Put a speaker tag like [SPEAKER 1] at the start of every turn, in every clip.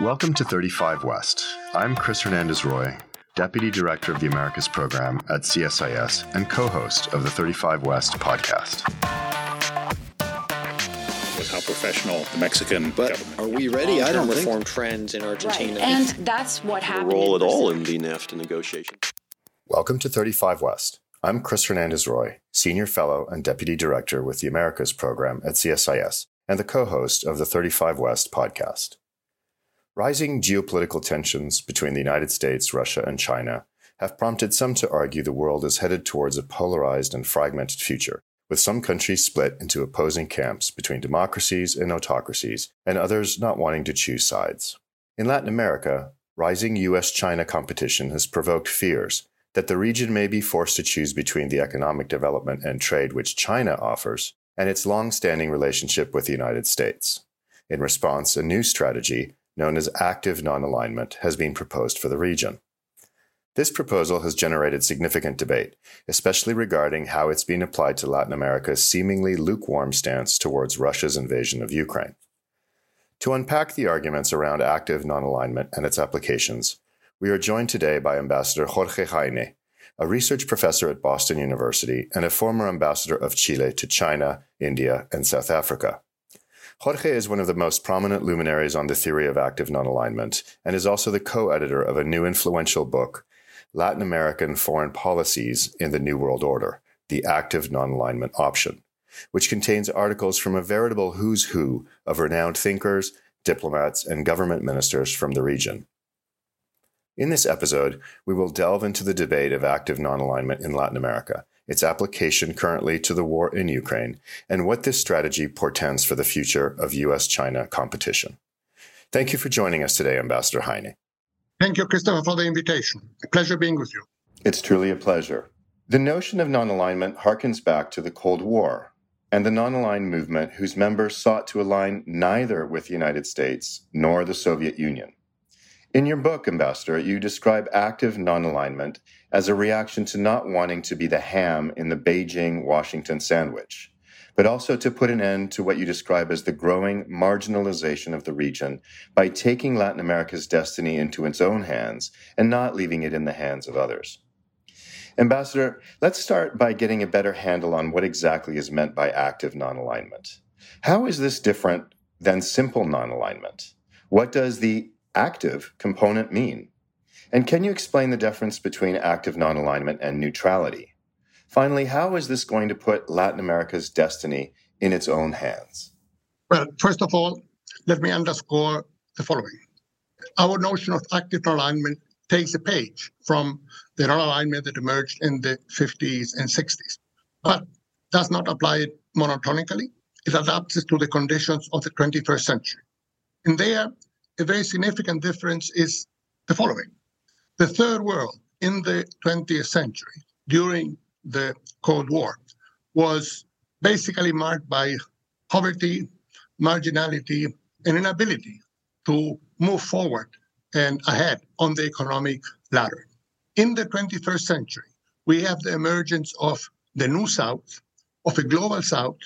[SPEAKER 1] Welcome to 35 West. I'm Chris Hernandez Roy, Deputy Director of the Americas Program at CSIS and co host of the 35 West podcast.
[SPEAKER 2] With how professional the Mexican
[SPEAKER 3] But
[SPEAKER 2] government.
[SPEAKER 3] are we ready? I don't
[SPEAKER 4] reform
[SPEAKER 3] think.
[SPEAKER 4] trends in Argentina.
[SPEAKER 5] Right. And that's what happened.
[SPEAKER 6] role at all in the NAFTA negotiation.
[SPEAKER 1] Welcome to 35 West. I'm Chris Hernandez Roy, Senior Fellow and Deputy Director with the Americas Program at CSIS and the co host of the 35 West podcast. Rising geopolitical tensions between the United States, Russia, and China have prompted some to argue the world is headed towards a polarized and fragmented future, with some countries split into opposing camps between democracies and autocracies, and others not wanting to choose sides. In Latin America, rising US China competition has provoked fears that the region may be forced to choose between the economic development and trade which China offers and its long standing relationship with the United States. In response, a new strategy known as active non alignment has been proposed for the region. This proposal has generated significant debate, especially regarding how it's been applied to Latin America's seemingly lukewarm stance towards Russia's invasion of Ukraine. To unpack the arguments around active non alignment and its applications, we are joined today by Ambassador Jorge Heine, a research professor at Boston University and a former ambassador of Chile to China, India, and South Africa. Jorge is one of the most prominent luminaries on the theory of active non alignment and is also the co editor of a new influential book, Latin American Foreign Policies in the New World Order The Active Non Alignment Option, which contains articles from a veritable who's who of renowned thinkers, diplomats, and government ministers from the region. In this episode, we will delve into the debate of active non alignment in Latin America, its application currently to the war in Ukraine, and what this strategy portends for the future of US China competition. Thank you for joining us today, Ambassador Heine.
[SPEAKER 7] Thank you, Christopher, for the invitation. A pleasure being with you.
[SPEAKER 1] It's truly a pleasure. The notion of non alignment harkens back to the Cold War and the non aligned movement whose members sought to align neither with the United States nor the Soviet Union. In your book, Ambassador, you describe active non alignment as a reaction to not wanting to be the ham in the Beijing Washington sandwich, but also to put an end to what you describe as the growing marginalization of the region by taking Latin America's destiny into its own hands and not leaving it in the hands of others. Ambassador, let's start by getting a better handle on what exactly is meant by active non alignment. How is this different than simple non alignment? What does the active component mean? And can you explain the difference between active non alignment and neutrality? Finally, how is this going to put Latin America's destiny in its own hands?
[SPEAKER 7] Well, first of all, let me underscore the following. Our notion of active non alignment takes a page from the non-alignment that emerged in the 50s and 60s, but does not apply it monotonically. It adapts it to the conditions of the 21st century. And there, a very significant difference is the following. The third world in the 20th century, during the Cold War, was basically marked by poverty, marginality, and inability to move forward and ahead on the economic ladder. In the 21st century, we have the emergence of the New South, of a global South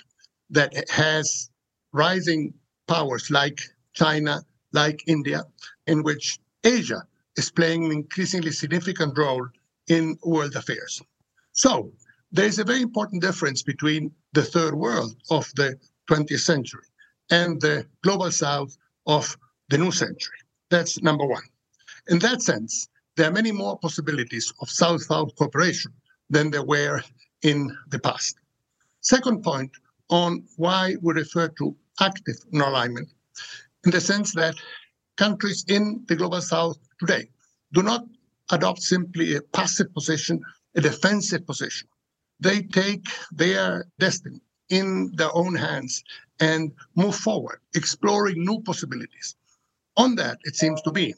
[SPEAKER 7] that has rising powers like China, like India, in which Asia is playing an increasingly significant role in world affairs. So there is a very important difference between the third world of the 20th century and the global south of the new century. That's number one. In that sense, there are many more possibilities of South South cooperation than there were in the past. Second point on why we refer to active non alignment, in the sense that countries in the global south today do not adopt simply a passive position, a defensive position. They take their destiny in their own hands and move forward, exploring new possibilities. On that, it seems to be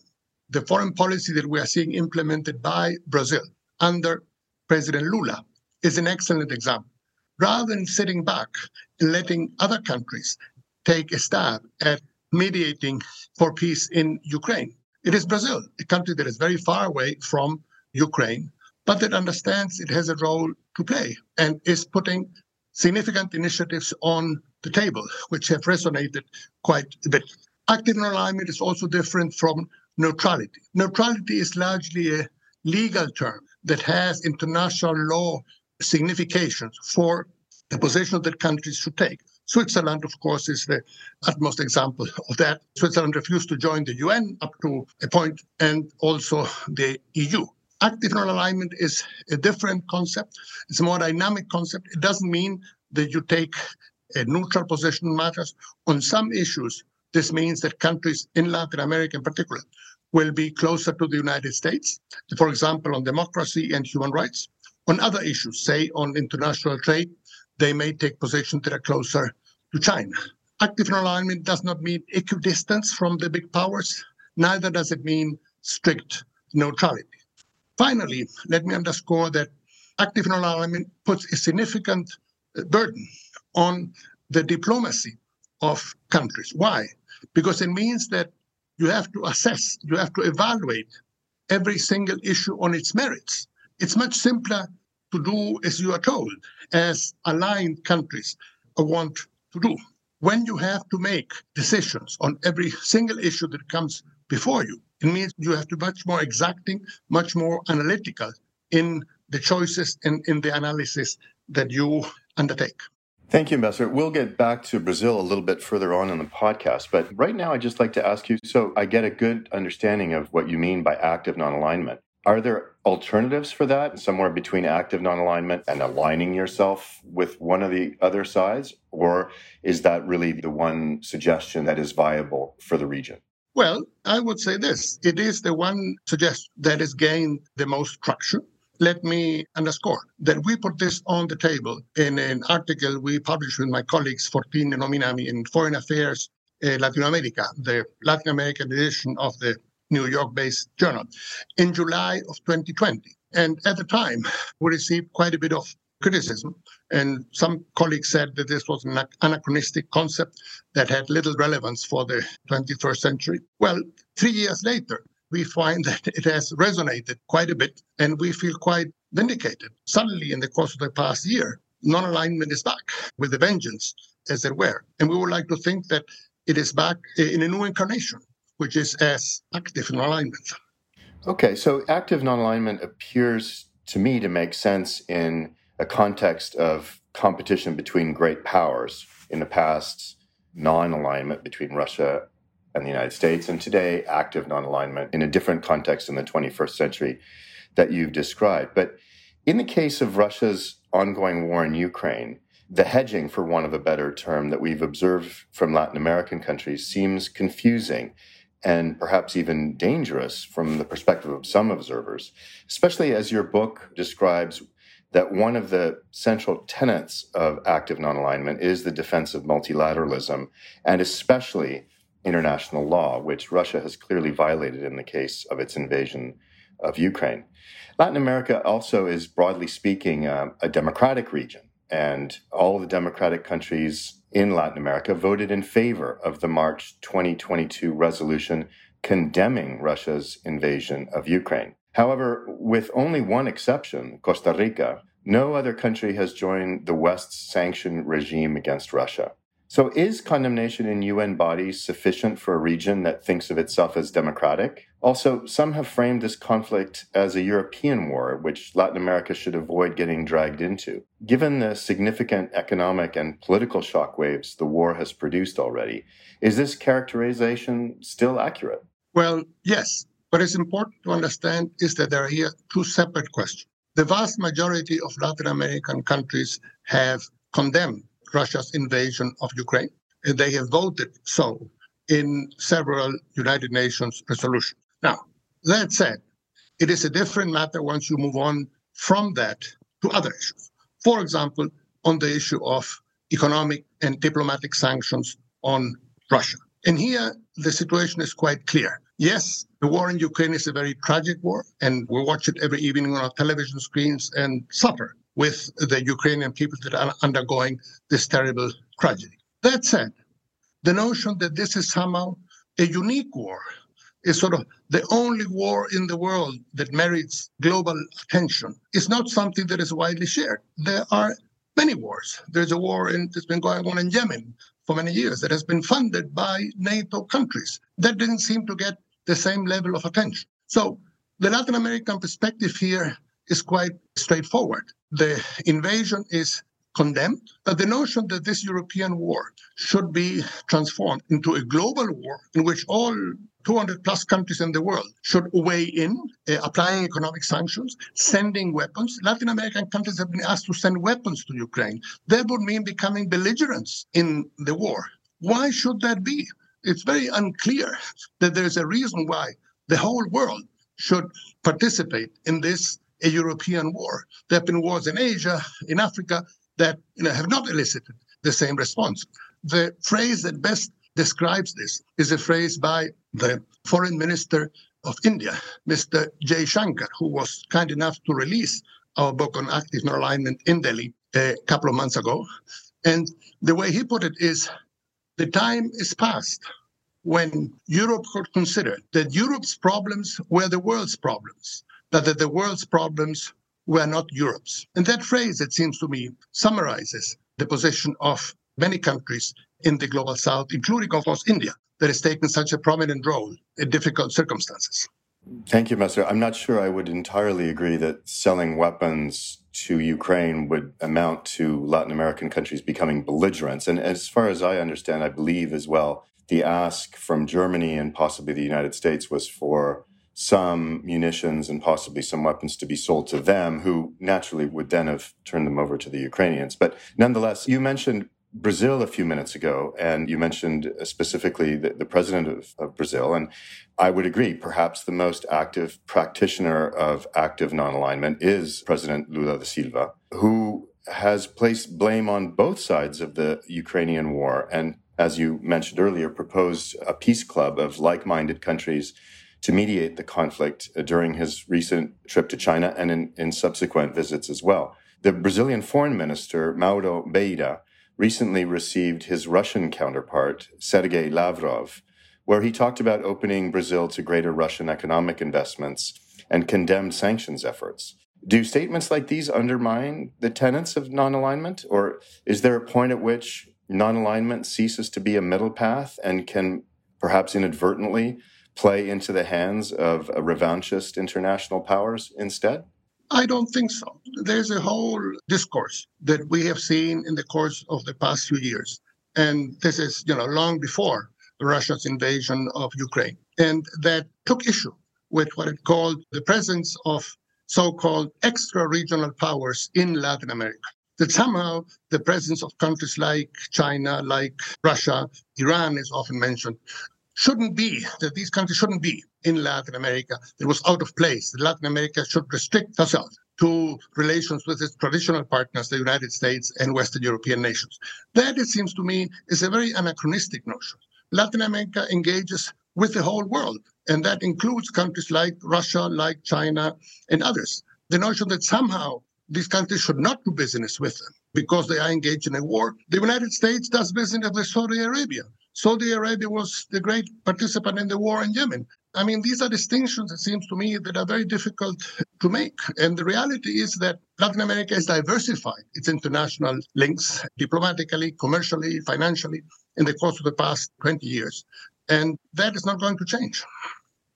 [SPEAKER 7] the foreign policy that we are seeing implemented by Brazil under President Lula is an excellent example. Rather than sitting back and letting other countries take a stab at mediating for peace in Ukraine, it is Brazil, a country that is very far away from Ukraine, but that understands it has a role to play and is putting significant initiatives on the table, which have resonated quite a bit. Active non-alignment is also different from neutrality. Neutrality is largely a legal term that has international law significations for the position that countries should take. Switzerland, of course, is the utmost example of that. Switzerland refused to join the UN up to a point, and also the EU. Active non-alignment is a different concept. It's a more dynamic concept. It doesn't mean that you take a neutral position in matters. On some issues, this means that countries in Latin America in particular will be closer to the United States, for example, on democracy and human rights. On other issues, say on international trade, they may take positions that are closer to China. Active non alignment does not mean equidistance from the big powers, neither does it mean strict neutrality. Finally, let me underscore that active non alignment puts a significant uh, burden on the diplomacy of countries. Why? Because it means that you have to assess, you have to evaluate every single issue on its merits. It's much simpler to do as you are told, as aligned countries want to do. When you have to make decisions on every single issue that comes before you, it means you have to be much more exacting, much more analytical in the choices and in the analysis that you undertake.
[SPEAKER 1] Thank you, Ambassador. We'll get back to Brazil a little bit further on in the podcast, but right now I'd just like to ask you so I get a good understanding of what you mean by active non alignment. Are there alternatives for that, somewhere between active non alignment and aligning yourself with one of the other sides? Or is that really the one suggestion that is viable for the region?
[SPEAKER 7] Well, I would say this it is the one suggestion that has gained the most traction. Let me underscore that we put this on the table in an article we published with my colleagues, Fortin and Ominami, in Foreign Affairs uh, Latin America, the Latin American edition of the New York based journal, in July of 2020. And at the time, we received quite a bit of criticism. And some colleagues said that this was an anachronistic concept that had little relevance for the 21st century. Well, three years later, we find that it has resonated quite a bit and we feel quite vindicated. Suddenly, in the course of the past year, non alignment is back with a vengeance, as it were. And we would like to think that it is back in a new incarnation which is as active non-alignment.
[SPEAKER 1] Okay, so active non-alignment appears to me to make sense in a context of competition between great powers. In the past, non-alignment between Russia and the United States, and today, active non-alignment in a different context in the 21st century that you've described. But in the case of Russia's ongoing war in Ukraine, the hedging, for want of a better term, that we've observed from Latin American countries seems confusing and perhaps even dangerous from the perspective of some observers, especially as your book describes that one of the central tenets of active non alignment is the defense of multilateralism, and especially international law, which Russia has clearly violated in the case of its invasion of Ukraine. Latin America also is, broadly speaking, a democratic region, and all the democratic countries in Latin America voted in favor of the March 2022 resolution condemning Russia's invasion of Ukraine. However, with only one exception, Costa Rica, no other country has joined the West's sanction regime against Russia. So, is condemnation in UN bodies sufficient for a region that thinks of itself as democratic? Also, some have framed this conflict as a European war, which Latin America should avoid getting dragged into. Given the significant economic and political shockwaves the war has produced already, is this characterization still accurate?
[SPEAKER 7] Well, yes. What is important to understand is that there are here two separate questions. The vast majority of Latin American countries have condemned Russia's invasion of Ukraine. And they have voted so in several United Nations resolutions. Now, that said, it is a different matter once you move on from that to other issues. For example, on the issue of economic and diplomatic sanctions on Russia. And here, the situation is quite clear. Yes, the war in Ukraine is a very tragic war, and we watch it every evening on our television screens and suffer with the Ukrainian people that are undergoing this terrible tragedy. That said, the notion that this is somehow a unique war is sort of the only war in the world that merits global attention is not something that is widely shared. There are many wars. There's a war in, that's been going on in Yemen for many years that has been funded by NATO countries. That didn't seem to get the same level of attention. So the Latin American perspective here is quite straightforward. The invasion is condemned, but the notion that this European war should be transformed into a global war in which all 200 plus countries in the world should weigh in, uh, applying economic sanctions, sending weapons. Latin American countries have been asked to send weapons to Ukraine. That would mean becoming belligerents in the war. Why should that be? It's very unclear that there's a reason why the whole world should participate in this a European war. There have been wars in Asia, in Africa, that you know, have not elicited the same response. The phrase that best describes this is a phrase by the foreign minister of India, Mr. Jaishankar, who was kind enough to release our book on active non-alignment in Delhi a couple of months ago. And the way he put it is the time is past when Europe could consider that Europe's problems were the world's problems, that the world's problems were not Europe's. And that phrase, it seems to me, summarizes the position of many countries in the global south, including, of course, India, that has taken such a prominent role in difficult circumstances.
[SPEAKER 1] Thank you, Master. I'm not sure I would entirely agree that selling weapons to Ukraine would amount to Latin American countries becoming belligerents. And as far as I understand, I believe as well, the ask from Germany and possibly the United States was for some munitions and possibly some weapons to be sold to them, who naturally would then have turned them over to the Ukrainians. But nonetheless, you mentioned Brazil a few minutes ago, and you mentioned uh, specifically the, the president of, of, Brazil. And I would agree, perhaps the most active practitioner of active non alignment is President Lula da Silva, who has placed blame on both sides of the Ukrainian war. And as you mentioned earlier, proposed a peace club of like minded countries to mediate the conflict uh, during his recent trip to China and in, in subsequent visits as well. The Brazilian foreign minister, Mauro Vieira, recently received his Russian counterpart, Sergei Lavrov, where he talked about opening Brazil to greater Russian economic investments and condemned sanctions efforts. Do statements like these undermine the tenets of non alignment? Or is there a point at which non alignment ceases to be a middle path and can perhaps inadvertently play into the hands of uh, revanchist international powers instead?
[SPEAKER 7] I don't think so. There's a whole discourse that we have seen in the course of the past few years. And this is, you know, long before Russia's invasion of Ukraine. And that took issue with what it called the presence of so-called extra-regional powers in Latin America. That somehow the presence of countries like China, like Russia, Iran is often mentioned, shouldn't be, that these countries shouldn't be in Latin America. It was out of place. Latin America should restrict herself to relations with its traditional partners, the United States and Western European nations. That, it seems to me, is a very anachronistic notion. Latin America engages with the whole world, and that includes countries like Russia, like China, and others. The notion that somehow these countries should not do business with them because they are engaged in a war. The United States does business with Saudi Arabia. Saudi Arabia was the great participant in the war in Yemen. I mean, these are distinctions, it seems to me, that are very difficult to make. And the reality is that Latin America has diversified its international links diplomatically, commercially, financially in the course of the past 20 years. And that is not going to change.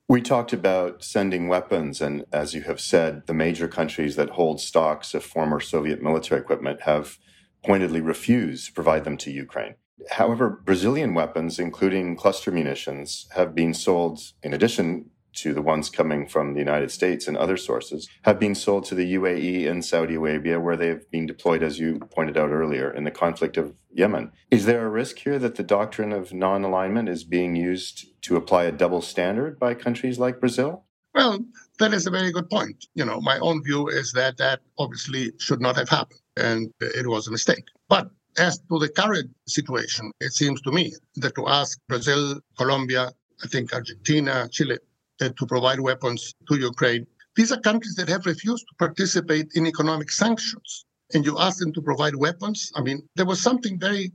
[SPEAKER 1] We talked about sending weapons, and as you have said, the major countries that hold stocks of former Soviet military equipment have pointedly refused to provide them to Ukraine. However, Brazilian weapons, including cluster munitions, have been sold, in addition to the ones coming from the United States and other sources, have been sold to the UAE and Saudi Arabia, where they've been deployed, as you pointed out earlier, in the conflict of Yemen. Is there a risk here that the doctrine of non alignment is being used to apply a double standard by countries like Brazil?
[SPEAKER 7] Well, that is a very good point. You know, my own view is that that obviously should not have happened and it was a mistake. But as to the current situation, it seems to me that to ask Brazil, Colombia, I think Argentina, Chile, uh, to provide weapons to Ukraine, these are countries that have refused to participate in economic sanctions. And you ask them to provide weapons. I mean, there was something very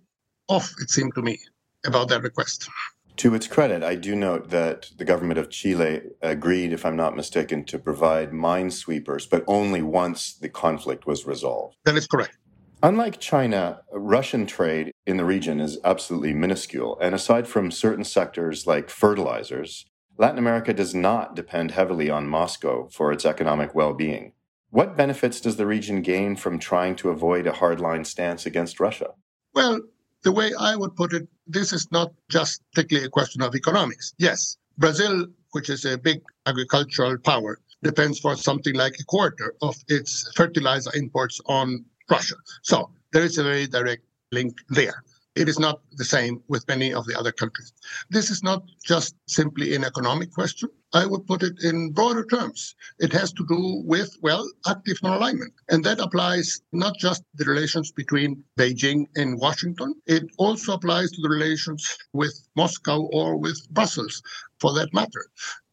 [SPEAKER 7] off, it seemed to me, about that request.
[SPEAKER 1] To its credit, I do note that the government of Chile agreed, if I'm not mistaken, to provide minesweepers, but only once the conflict was resolved.
[SPEAKER 7] That is correct.
[SPEAKER 1] Unlike China, Russian trade in the region is absolutely minuscule. And aside from certain sectors like fertilizers, Latin America does not depend heavily on Moscow for its economic well being. What benefits does the region gain from trying to avoid a hardline stance against Russia?
[SPEAKER 7] Well, the way I would put it, this is not just strictly a question of economics. Yes, Brazil, which is a big agricultural power, depends for something like a quarter of its fertilizer imports on Russia. So there is a very direct link there. It is not the same with many of the other countries. This is not just simply an economic question. I would put it in broader terms. It has to do with, well, active non alignment. And that applies not just the relations between Beijing and Washington, it also applies to the relations with Moscow or with Brussels, for that matter.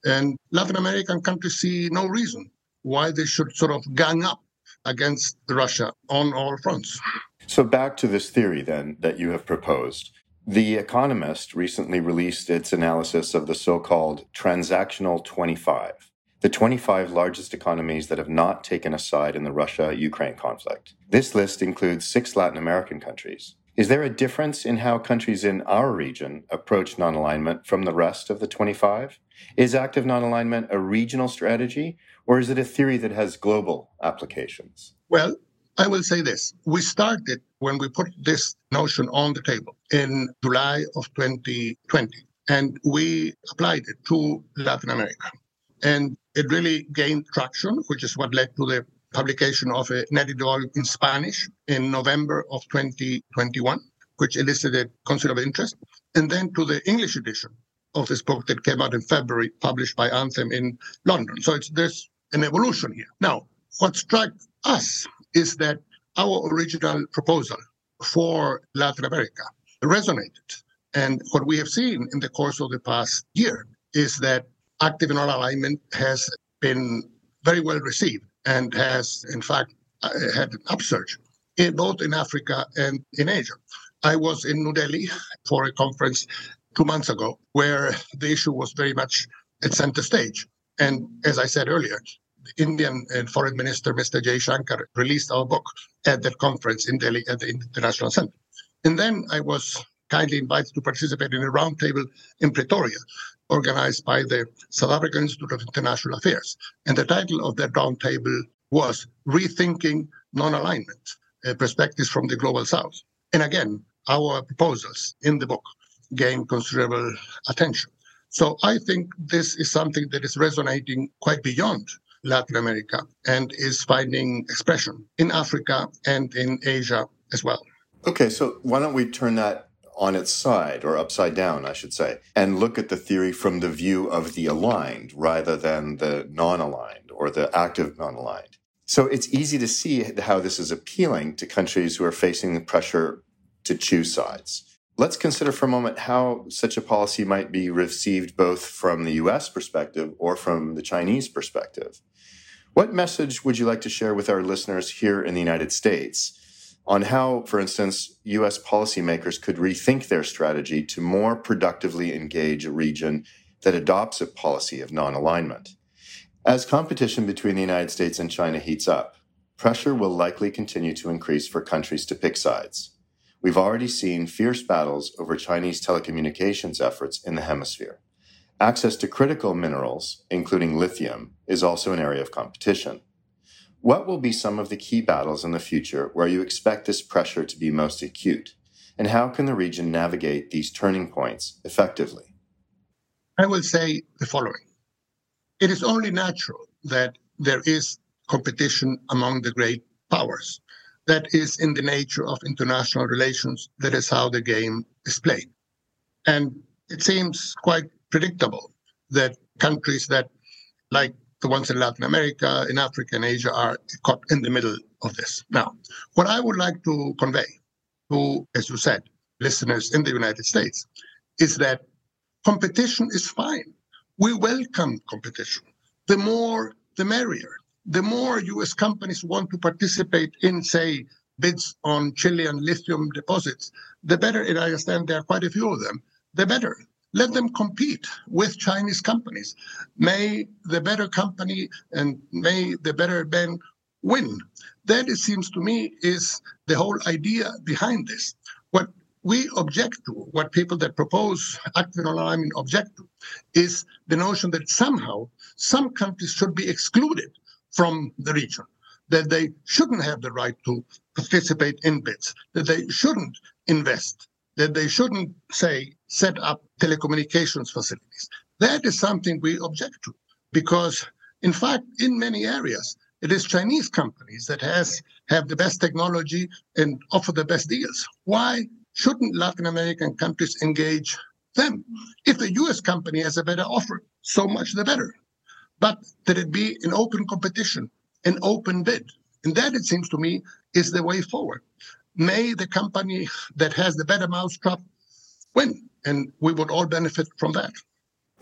[SPEAKER 7] And Latin American countries see no reason why they should sort of gang up against Russia on all fronts.
[SPEAKER 1] So, back to this theory then that you have proposed. The Economist recently released its analysis of the so called transactional 25, the 25 largest economies that have not taken a side in the Russia Ukraine conflict. This list includes six Latin American countries. Is there a difference in how countries in our region approach non alignment from the rest of the 25? Is active non alignment a regional strategy, or is it a theory that has global applications?
[SPEAKER 7] Well, I will say this. We started when we put this notion on the table in July of 2020, and we applied it to Latin America. And it really gained traction, which is what led to the publication of an editorial in Spanish in November of 2021, which elicited considerable interest. And then to the English edition of this book that came out in February, published by Anthem in London. So it's there's an evolution here. Now, what struck us is that our original proposal for Latin America resonated. And what we have seen in the course of the past year is that active non alignment has been very well received and has, in fact, uh, had an upsurge in both in Africa and in Asia. I was in New Delhi for a conference two months ago where the issue was very much at center stage. And as I said earlier, Indian Foreign Minister Mr. Jaishankar released our book at that conference in Delhi at the International Center. And then I was kindly invited to participate in a roundtable in Pretoria, organized by the South African Institute of International Affairs. And the title of that roundtable was Rethinking Non-Alignment, uh, Perspectives from the Global South. And again, our proposals in the book gained considerable attention. So I think this is something that is resonating quite beyond Latin America and is finding expression in Africa and in Asia as well.
[SPEAKER 1] Okay, so why don't we turn that on its side, or upside down, I should say, and look at the theory from the view of the aligned rather than the non aligned or the active non aligned. So it's easy to see how this is appealing to countries who are facing the pressure to choose sides. Let's consider for a moment how such a policy might be received both from the US perspective or from the Chinese perspective. What message would you like to share with our listeners here in the United States on how, for instance, US policymakers could rethink their strategy to more productively engage a region that adopts a policy of non alignment? As competition between the United States and China heats up, pressure will likely continue to increase for countries to pick sides we've already seen fierce battles over Chinese telecommunications efforts in the hemisphere. Access to critical minerals, including lithium, is also an area of competition. What will be some of the key battles in the future where you expect this pressure to be most acute? And how can the region navigate these turning points effectively?
[SPEAKER 7] I will say the following It is only natural that there is competition among the great powers that is in the nature of international relations. That is how the game is played. And it seems quite predictable that countries that, like the ones in Latin America, in Africa, and Asia, are caught in the middle of this. Now, what I would like to convey to, as you said, listeners in the United States is that competition is fine. We welcome competition. The more, the merrier the more US companies want to participate in, say, bids on Chilean lithium deposits, the better, and I understand there are quite a few of them, the better. Let them compete with Chinese companies. May the better company and may the better man win. That, it seems to me, is the whole idea behind this. What we object to, what people that propose active alignment object to, is the notion that somehow some countries should be excluded from the region, that they shouldn't have the right to participate in bids, that they shouldn't invest, that they shouldn't, say, set up telecommunications facilities. That is something we object to because, in fact, in many areas, it is Chinese companies that has have the best technology and offer the best deals. Why shouldn't Latin American countries engage them? If the US company has a better offer, so much the better. But that it be an open competition, an open bid. And that, it seems to me, is the way forward. May the company that has the better mousetrap win, and we would all benefit from that.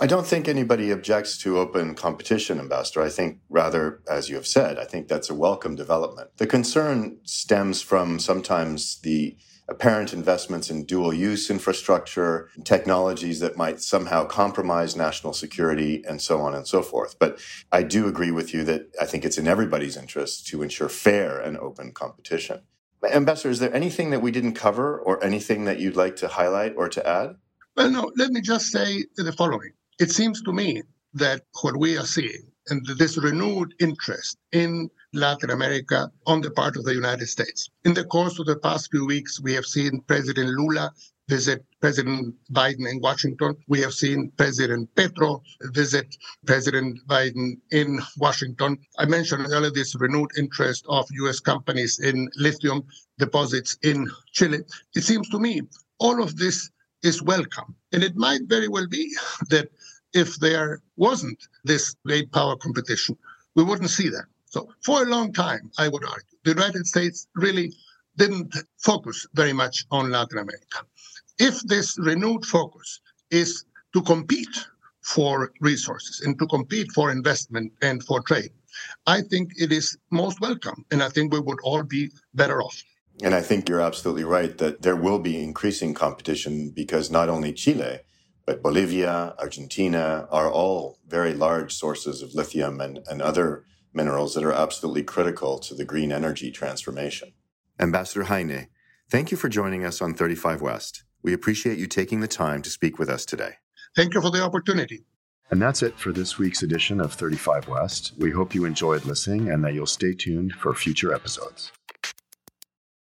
[SPEAKER 1] I don't think anybody objects to open competition, Ambassador. I think rather, as you have said, I think that's a welcome development. The concern stems from sometimes the apparent investments in dual use infrastructure, technologies that might somehow compromise national security, and so on and so forth. But I do agree with you that I think it's in everybody's interest to ensure fair and open competition. Ambassador, is there anything that we didn't cover or anything that you'd like to highlight or to add?
[SPEAKER 7] Well, no, let me just say the following. It seems to me that what we are seeing and this renewed interest in Latin America on the part of the United States. In the course of the past few weeks, we have seen President Lula visit President Biden in Washington. We have seen President Petro visit President Biden in Washington. I mentioned earlier this renewed interest of U.S. companies in lithium deposits in Chile. It seems to me all of this is welcome. And it might very well be that if there wasn't this great power competition, we wouldn't see that. So for a long time, I would argue, the United States really didn't focus very much on Latin America. If this renewed focus is to compete for resources and to compete for investment and for trade, I think it is most welcome. And I think we would all be better off.
[SPEAKER 1] And I think you're absolutely right that there will be increasing competition because not only Chile, but Bolivia, Argentina are all very large sources of lithium and, and other minerals that are absolutely critical to the green energy transformation. Ambassador Heine, thank you for joining us on 35 West. We appreciate you taking the time to speak with us today.
[SPEAKER 7] Thank you for the opportunity.
[SPEAKER 1] And that's it for this week's edition of 35 West. We hope you enjoyed listening and that you'll stay tuned for future episodes.